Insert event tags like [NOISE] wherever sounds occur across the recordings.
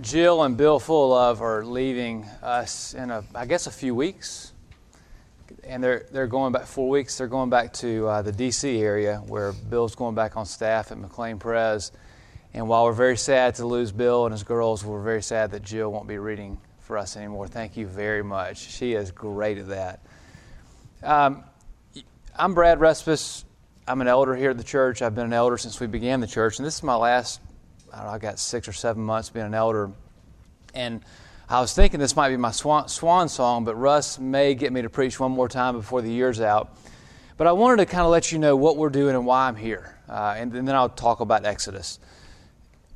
Jill and Bill Full-Love are leaving us in a, I guess, a few weeks, and they're they're going back four weeks. They're going back to uh, the D.C. area where Bill's going back on staff at McLean Prez. And while we're very sad to lose Bill and his girls, we're very sad that Jill won't be reading for us anymore. Thank you very much. She is great at that. Um, I'm Brad Respis. I'm an elder here at the church. I've been an elder since we began the church, and this is my last I, know, I got six or seven months being an elder. And I was thinking this might be my swan, swan song, but Russ may get me to preach one more time before the year's out. But I wanted to kind of let you know what we're doing and why I'm here. Uh, and, and then I'll talk about Exodus.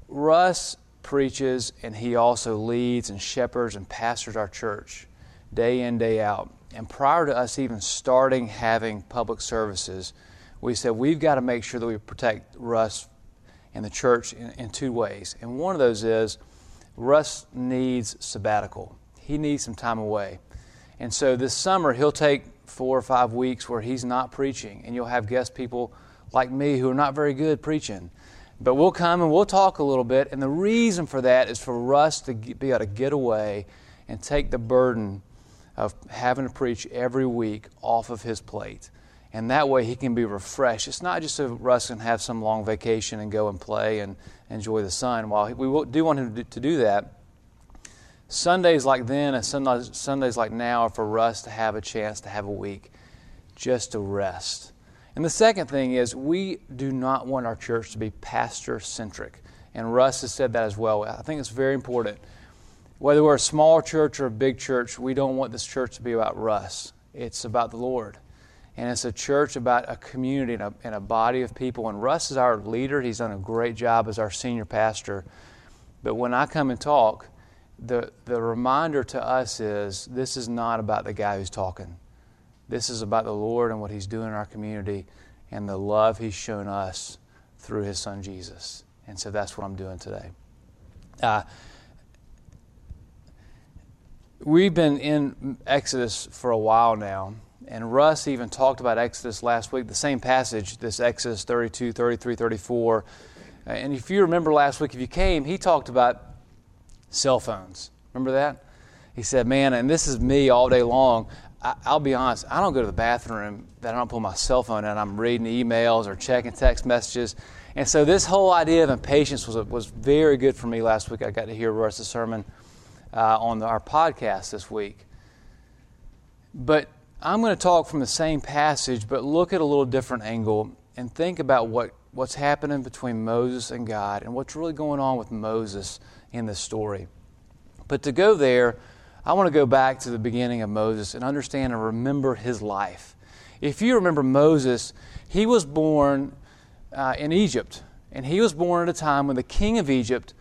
Russ preaches and he also leads and shepherds and pastors our church day in, day out. And prior to us even starting having public services, we said we've got to make sure that we protect Russ in the church in, in two ways. And one of those is Russ needs sabbatical. He needs some time away. And so this summer, he'll take four or five weeks where he's not preaching, and you'll have guest people like me who are not very good preaching. But we'll come and we'll talk a little bit. And the reason for that is for Russ to be able to get away and take the burden of having to preach every week off of his plate and that way he can be refreshed. It's not just so Russ can have some long vacation and go and play and enjoy the sun. While we do want him to do that, Sundays like then and Sundays, like now are for Russ to have a chance to have a week just to rest. And the second thing is, we do not want our church to be pastor centric. And Russ has said that as well. I think it's very important. Whether we're a small church or a big church, we don't want this church to be about Russ. It's about the Lord and it's a church about a community and a, and a, body of people. And Russ is our leader. He's done a great job as our senior pastor. But when I come and talk, the, the reminder to us is this is not about the guy who's talking. This is about the Lord and what He's doing in our community and the love He's shown us through His Son Jesus. And so that's what I'm doing today. Uh, we've been in Exodus for a while now. And Russ even talked about Exodus last week, the same passage, this Exodus 32, 33, 34. And if you remember last week, if you came, he talked about cell phones. Remember that? He said, Man, and this is me all day long. I, will be honest, I don't go to the bathroom that I don't pull my cell phone out. I'm reading emails or checking text messages. And so this whole idea of impatience was, was very good for me last week. I got to hear Russ's sermon uh, on the, our podcast this week. But I'm going to talk from the same passage, but look at a little different angle and think about what, what's happening between Moses and God and what's really going on with Moses in this story. But to go there, I want to go back to the beginning of Moses and understand and remember his life. If you remember Moses, he was born uh, in Egypt, and he was born at a time when the king of Egypt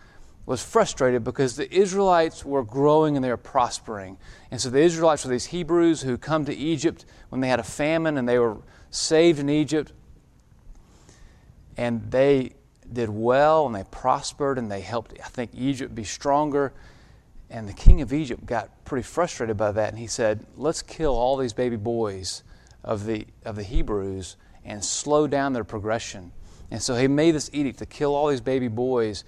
was frustrated because the Israelites were growing and they were prospering. And so the Israelites were these Hebrews who come to Egypt when they had a famine and they were saved in Egypt. And they did well and they prospered and they helped, I think, Egypt be stronger. And the king of Egypt got pretty frustrated by that and he said, Let's kill all these baby boys of the, of the Hebrews and slow down their progression. And so he made this edict to kill all these baby boys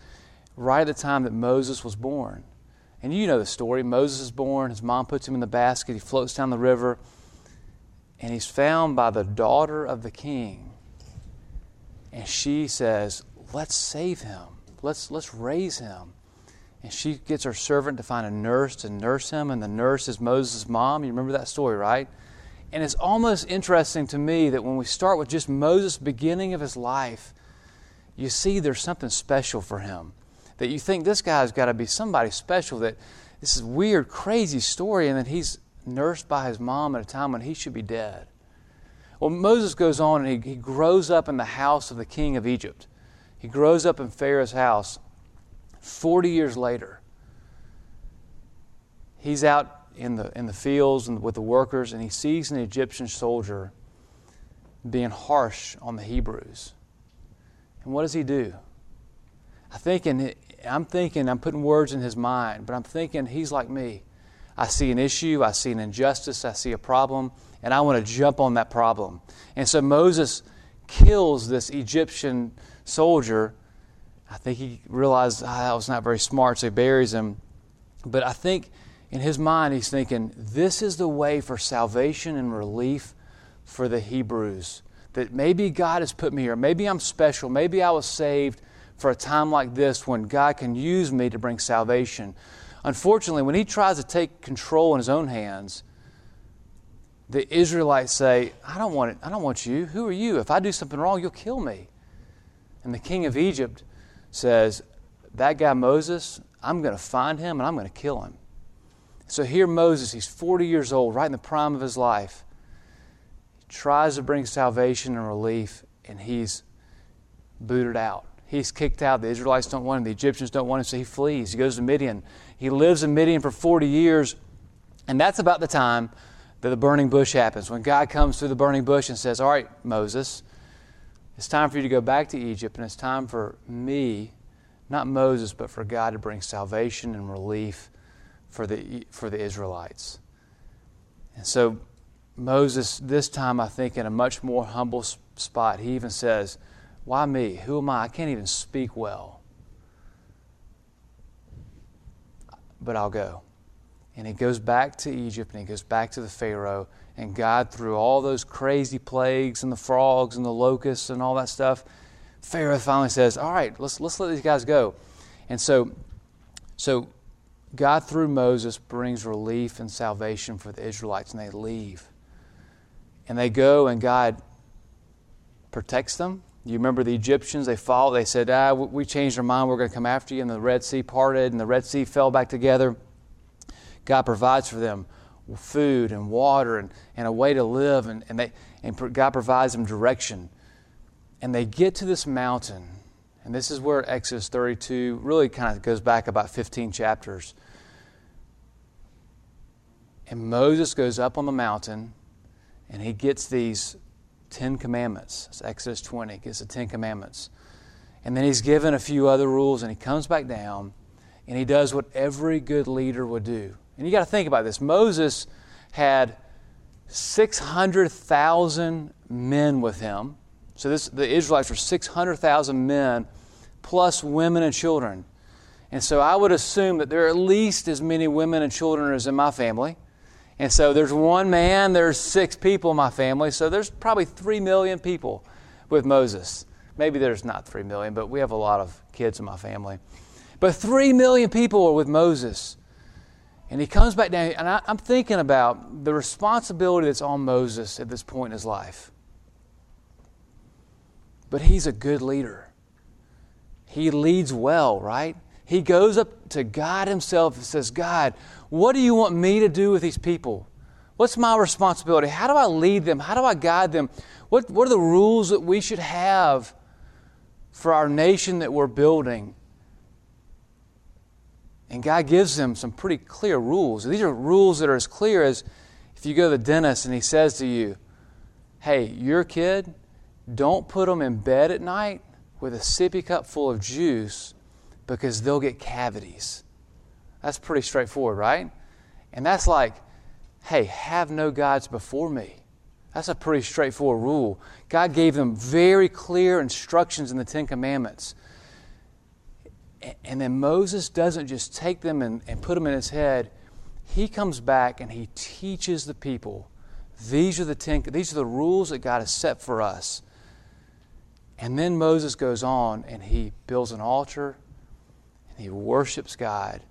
right at the time that Moses was born. And you know the story. Moses is born, his mom puts him in the basket, he floats down the river, and he's found by the daughter of the king. And she says, Let's save him. Let's, let's raise him. And she gets her servant to find a nurse to nurse him, and the nurse is Moses' mom. You remember that story, right? And it's almost interesting to me that when we start with just Moses' beginning of his life, you see there's something special for him that you think this guy's got to be somebody special, that this is weird, crazy story, and that he's nursed by his mom at a time when he should be dead. Well, Moses goes on and he, he grows up in the house of the king of Egypt. He grows up in Pharaoh's house. 40 years later, he's out in the, in the fields and with the workers, and he sees an Egyptian soldier being harsh on the Hebrews. And what does he do? I think in, I'm thinking, I'm putting words in his mind, but I'm thinking he's like me. I see an issue, I see an injustice, I see a problem, and I want to jump on that problem. And so Moses kills this Egyptian soldier. I think he realized ah, that was not very smart, so he buries him. But I think in his mind, he's thinking, this is the way for salvation and relief for the Hebrews. That maybe God has put me here. Maybe I'm special. Maybe I was saved for a time like this when God can use me to bring salvation. Unfortunately, when he tries to take control in his own hands, the Israelites say, I don't want it. I don't want you. Who are you? If I do something wrong, you'll kill me. And the king of Egypt says, That guy Moses, I'm going to find him and I'm going to kill him. So here Moses, he's 40 years old, right in the prime of his life. He tries to bring salvation and relief, and he's booted out. He's kicked out. The Israelites don't want him. The Egyptians don't want him, so he flees. He goes to Midian. He lives in Midian for 40 years, and that's about the time that the burning bush happens. When God comes through the burning bush and says, All right, Moses, it's time for you to go back to Egypt, and it's time for me, not Moses, but for God to bring salvation and relief for the, for the Israelites. And so Moses, this time, I think, in a much more humble spot, he even says, Why me? Who am I? I can't even speak well. But I'll go. And he goes back to Egypt and he goes back to the Pharaoh. And God, through all those crazy plagues and the frogs and the locusts and all that stuff, Pharaoh finally says, All right, let's, let's let these guys go. And so, so God, through Moses, brings relief and salvation for the Israelites, and they leave. And they go, and God protects them. You remember the Egyptians, they followed, they said, Ah, we changed our mind, we're going to come after you. And the Red Sea parted, and the Red Sea fell back together. God provides for them food and water and, and a way to live, and, and, they, and God provides them direction. And they get to this mountain, and this is where Exodus 32 really kind of goes back about 15 chapters. And Moses goes up on the mountain and he gets these Ten Commandments. It's Exodus 20, gets the Ten Commandments. And then he's given a few other rules and he comes back down and he does what every good leader would do. And you got to think about this. Moses had 600,000 men with him. So this, the Israelites were 600,000 men plus women and children. And so I would assume that there are at least as many women and children as in my family. And so there's one man, there's six people in my family, so there's probably three million people with Moses. Maybe there's not three million, but we have a lot of kids in my family. But three million people are with Moses. And he comes back down, and I, am thinking about the responsibility that's on Moses at this point in his life. But he's a good leader. He leads well, right? He goes up to God himself and says, God, what do you want me to do with these people? What's my responsibility? How do I lead them? How do I guide them? What, what are the rules that we should have for our nation that we're building? And God gives them some pretty clear rules. These are rules that are as clear as if you go to the dentist and he says to you, Hey, your kid, don't put them in bed at night with a sippy cup full of juice because they'll get cavities. That's pretty straightforward, right? And that's like, hey, have no gods before me. That's a pretty straightforward rule. God gave them very clear instructions in the Ten Commandments. And then Moses doesn't just take them and, and put them in his head. He comes back and he teaches the people these are the ten, these are the rules that God has set for us. And then Moses goes on and he builds an altar and he worships God.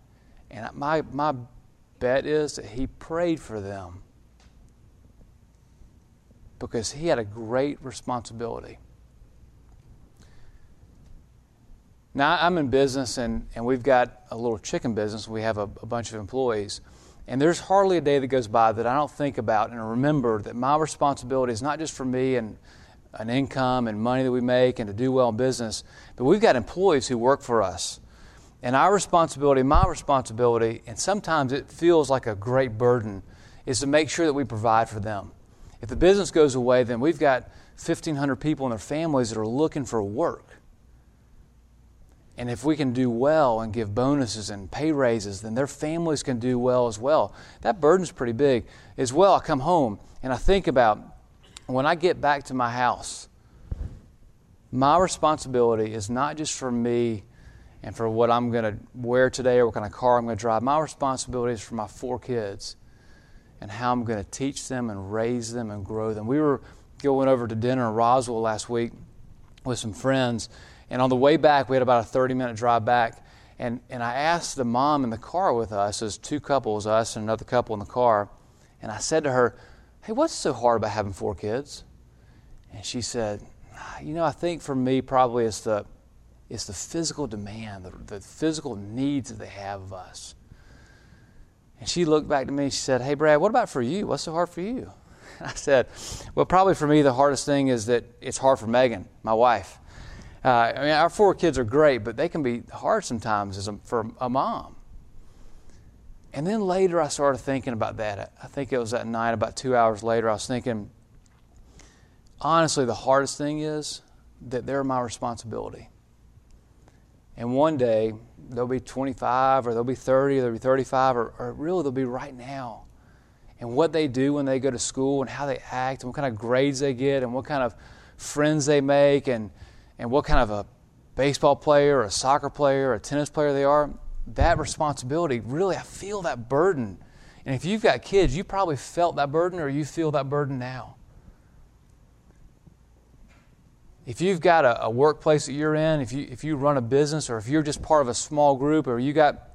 And my, my bet is that he prayed for them because he had a great responsibility. Now, I'm in business and, and we've got a little chicken business. We have a, a bunch of employees. And there's hardly a day that goes by that I don't think about and remember that my responsibility is not just for me and an income and money that we make and to do well in business, but we've got employees who work for us. And our responsibility, my responsibility, and sometimes it feels like a great burden, is to make sure that we provide for them. If the business goes away, then we've got 1,500 people and their families that are looking for work. And if we can do well and give bonuses and pay raises, then their families can do well as well. That burden's pretty big. As well, I come home and I think about when I get back to my house, my responsibility is not just for me and for what I'm going to wear today or what kind of car I'm going to drive. My responsibility is for my four kids and how I'm going to teach them and raise them and grow them. We were going over to dinner in Roswell last week with some friends, and on the way back, we had about a 30 minute drive back. And, and I asked the mom in the car with us, as two couples, us and another couple in the car, and I said to her, Hey, what's so hard about having four kids? And she said, ah, You know, I think for me, probably it's the, it's the physical demand, the, the physical needs that they have of us. And she looked back to me and she said, Hey, Brad, what about for you? What's so hard for you? [LAUGHS] I said, Well, probably for me, the hardest thing is that it's hard for Megan, my wife. Uh, I mean, our four kids are great, but they can be hard sometimes as a, for a mom. And then later, I started thinking about that. I think it was that night, about two hours later, I was thinking, honestly, the hardest thing is that they're my responsibility. And one day, they'll be 25, or they'll be 30, or they'll be 35, or, or really they'll be right now. And what they do when they go to school, and how they act, and what kind of grades they get, and what kind of friends they make, and, and what kind of a baseball player, or a soccer player, or a tennis player they are, that responsibility, really, I feel that burden. And if you've got kids, you probably felt that burden or you feel that burden now. If you've got a, a, workplace that you're in, if you, if you run a business, or if you're just part of a small group, or you got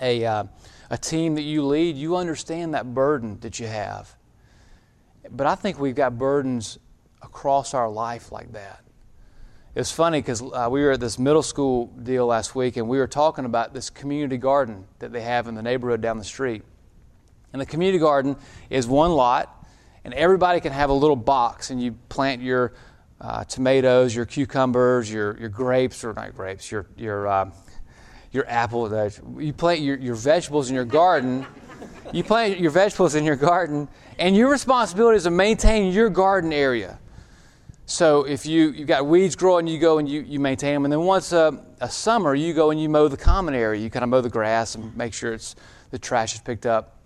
a, uh, a team that you lead, you understand that burden that you have. But I think we've got burdens across our life like that. It was funny because uh, we were at this middle school deal last week and we were talking about this community garden that they have in the neighborhood down the street. And the community garden is one lot, and everybody can have a little box, and you plant your uh, tomatoes, your cucumbers, your, your grapes, or not grapes, your, your, uh, your apple. You plant your, your vegetables in your garden. You plant your vegetables in your garden, and your responsibility is to maintain your garden area. So if you, you've got weeds growing, you go and you, you maintain them. And then once a, a summer, you go and you mow the common area. You kind of mow the grass and make sure it's, the trash is picked up.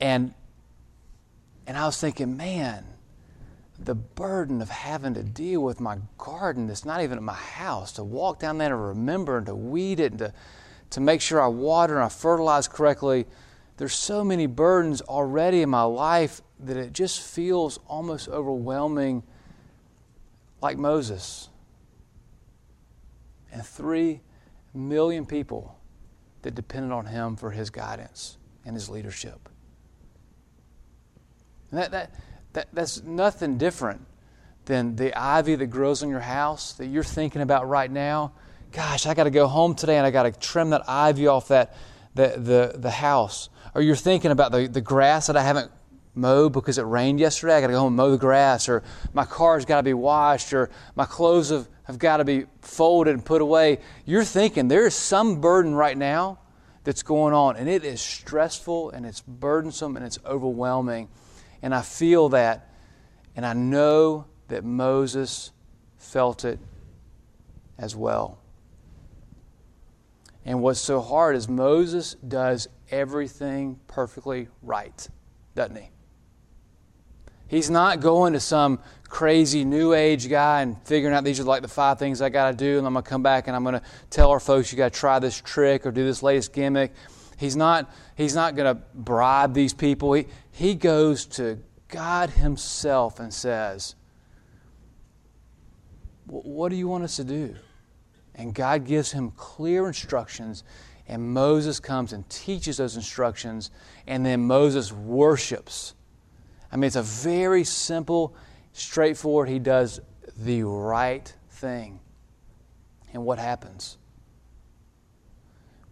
And, and I was thinking, man, the burden of having to deal with my garden that's not even at my house, to walk down there and remember and to weed it and to, to make sure I water and I fertilize correctly. There's so many burdens already in my life that it just feels almost overwhelming, like Moses. And three million people that depended on him for his guidance and his leadership. And that, that, that, that's nothing different than the ivy that grows in your house that you're thinking about right now. Gosh, I got to go home today and I got to trim that ivy off that the, the, the house. Or you're thinking about the, the grass that I haven't mowed because it rained yesterday. I got to go home and mow the grass, or my car's got to be washed, or my clothes have, have got to be folded and put away. You're thinking there is some burden right now that's going on, and it is stressful and it's burdensome and it's overwhelming. And I feel that, and I know that Moses felt it as well. And what's so hard is Moses does everything perfectly right, doesn't he? He's not going to some crazy new age guy and figuring out these are like the five things I got to do, and I'm going to come back and I'm going to tell our folks you got to try this trick or do this latest gimmick. He's not, he's not going to bribe these people. He, he goes to God Himself and says, What do you want us to do? And God gives him clear instructions, and Moses comes and teaches those instructions, and then Moses worships I mean, it's a very simple, straightforward. He does the right thing. And what happens?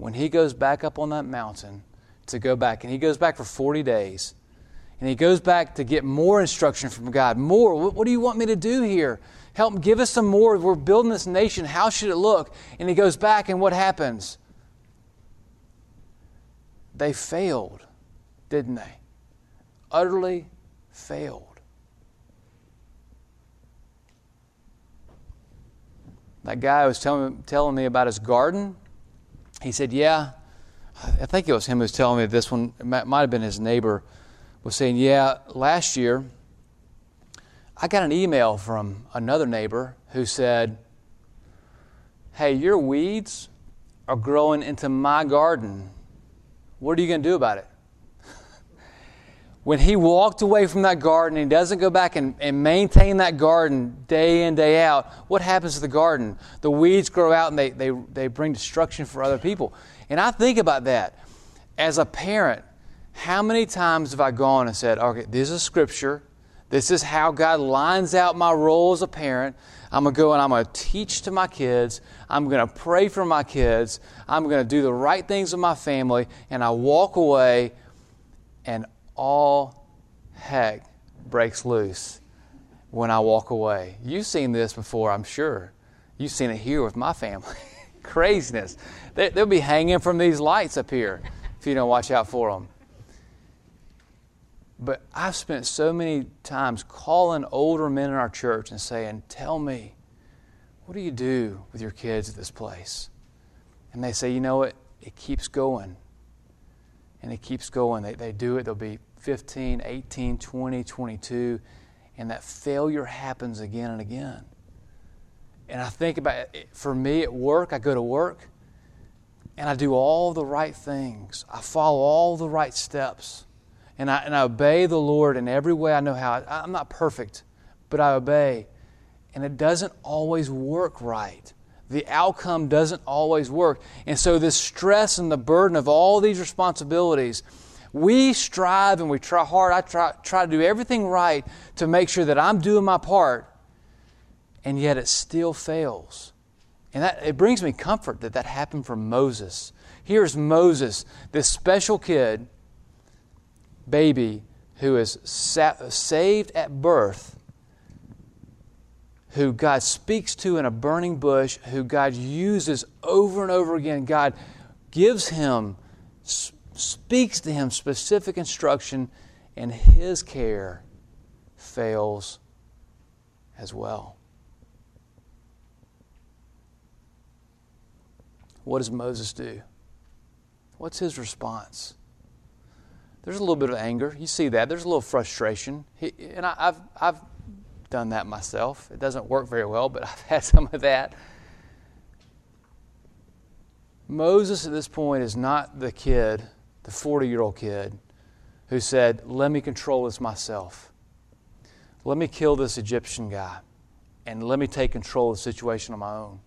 When he goes back up on that mountain to go back, and he goes back for 40 days, and he goes back to get more instruction from God. More. What do you want me to do here? Help give us some more. We're building this nation. How should it look? And he goes back, and what happens? They failed, didn't they? Utterly failed. That guy was telling, telling me about his garden. He said, Yeah, I think it was him who was telling me this one. It might, might have been his neighbor. Was saying, Yeah, last year I got an email from another neighbor who said, hey, your weeds are growing into my garden. What are you going to do about it? When he walked away from that garden, he doesn't go back and, and maintain that garden day in, day out, what happens to the garden? The weeds grow out and they, they, they bring destruction for other people. And I think about that. As a parent, how many times have I gone and said, okay, this is scripture. This is how God lines out my role as a parent. I'm going to go and I'm going to teach to my kids. I'm going to pray for my kids. I'm going to do the right things with my family. And I walk away and all heck breaks loose when I walk away. You've seen this before, I'm sure. You've seen it here with my family. [LAUGHS] Craziness. They, will be hanging from these lights up here if you don't watch out for them. But I've spent so many times calling older men in our church and saying, Tell me, what do you do with your kids at this place? And they say, You know what? It keeps going. And it keeps going. They, they do it. They'll be 15, 18, 20, 22, and that failure happens again and again. And I think about it, for me at work, I go to work and I do all the right things. I follow all the right steps. And I, and I obey the Lord in every way I know how. I, I'm not perfect, but I obey. And it doesn't always work right. The outcome doesn't always work. And so, this stress and the burden of all these responsibilities we strive and we try hard. I try, try to do everything right to make sure that I'm doing my part, and yet it still fails. And that, it brings me comfort that that happened for Moses. Here's Moses, this special kid, baby, who is sa- saved at birth, who God speaks to in a burning bush, who God uses over and over again. God gives him speaks to him specific instruction, and his care fails as well. What does Moses do? What's his response? There's a little bit of anger. You see that. There's a little frustration. He, and I, I've, I've done that myself. It doesn't work very well, but [LAUGHS] I've had some of that. Moses at this point is not the kid the 40 year old kid who said, Let me control this myself. Let me kill this Egyptian guy and let me take control of the situation on my own.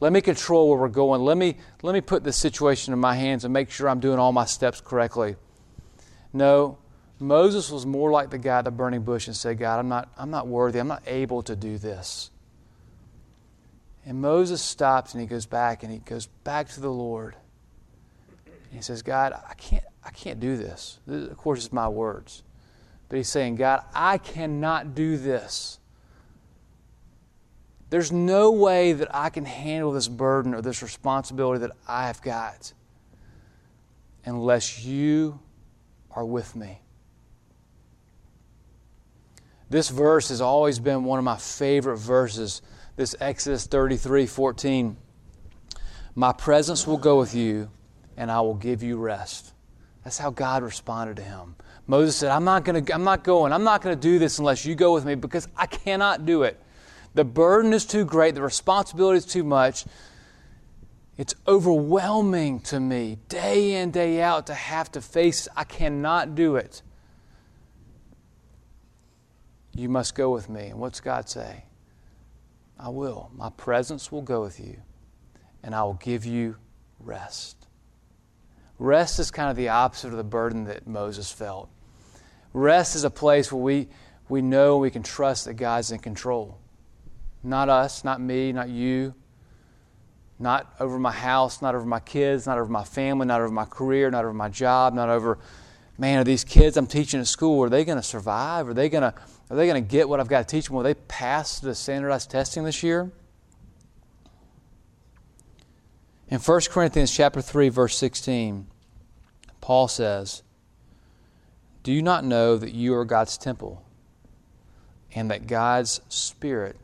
Let me control where we're going. Let me, let me put this situation in my hands and make sure I'm doing all my steps correctly. No, Moses was more like the guy at the burning bush and said, God, I'm not, I'm not worthy. I'm not able to do this. And Moses stops and he goes back and he goes back to the Lord he says, God, I can't, I can't do this. this. Of course, it's my words. But he's saying, God, I cannot do this. There's no way that I can handle this burden or this responsibility that I have got unless you are with me. This verse has always been one of my favorite verses. This Exodus 33 14. My presence will go with you and I will give you rest. That's how God responded to him. Moses said, I'm not, gonna, I'm not going. I'm not going to do this unless you go with me because I cannot do it. The burden is too great. The responsibility is too much. It's overwhelming to me day in, day out to have to face. I cannot do it. You must go with me. And what's God say? I will. My presence will go with you, and I will give you rest. Rest is kind of the opposite of the burden that Moses felt. Rest is a place where we, we know we can trust that God's in control. Not us, not me, not you, not over my house, not over my kids, not over my family, not over my career, not over my job, not over, man, are these kids I'm teaching at school, are they going to survive? Are they going to are they going to get what I've got to teach them? Will they pass the standardized testing this year? In 1 Corinthians chapter 3 verse 16, Paul says, "Do you not know that you are God's temple and that God's spirit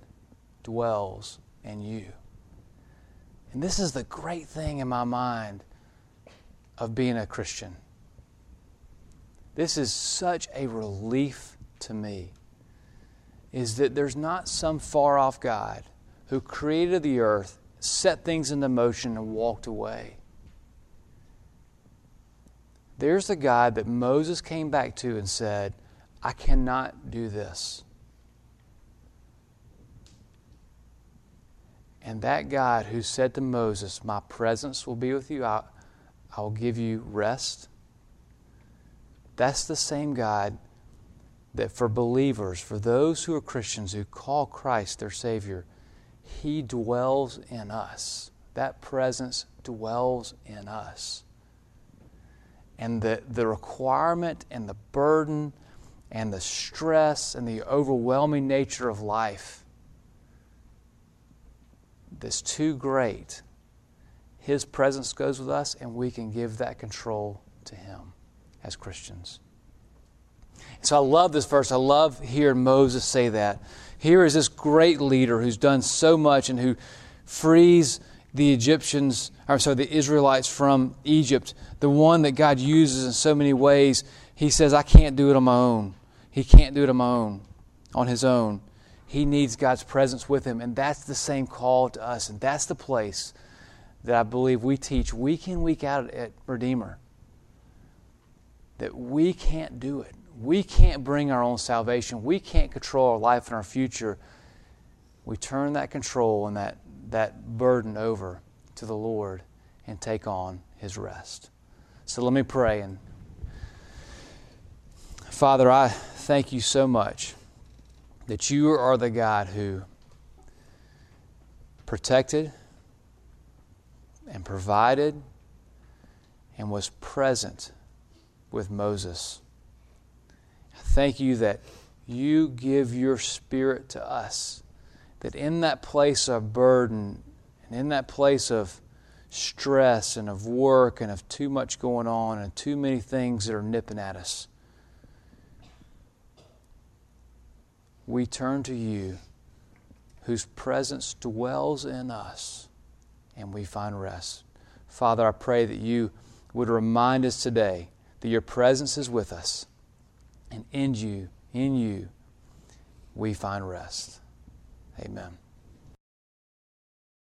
dwells in you?" And this is the great thing in my mind of being a Christian. This is such a relief to me is that there's not some far off God who created the earth set things into motion and walked away. There's the God that Moses came back to and said, I cannot do this. And that God who said to Moses, My presence will be with you, I, I will give you rest. That's the same God that for believers, for those who are Christians who call Christ their Savior, He dwells in us. That presence dwells in us. And the, the requirement and the burden and the stress and the overwhelming nature of life that's too great, His presence goes with us, and we can give that control to Him as Christians. So I love this verse. I love hearing Moses say that. Here is this great leader who's done so much and who frees the Egyptians, or sorry, the Israelites from Egypt, the one that God uses in so many ways. He says, I can't do it on my own. He can't do it on my own, on his own. He needs God's presence with him. And that's the same call to us. And that's the place that I believe we teach week in, week out at Redeemer. That we can't do it. We can't bring our own salvation. We can't control our life and our future. We turn that control and that, that burden over to the Lord and take on His rest. So let me pray. And Father, I thank you so much that you are the God who protected and provided and was present with Moses. I thank you that you give your spirit to us, that in that place of burden and in that place of stress and of work and of too much going on and too many things that are nipping at us, we turn to you whose presence dwells in us and we find rest. Father, I pray that you would remind us today that your presence is with us and in you, in you, we find rest. Amen.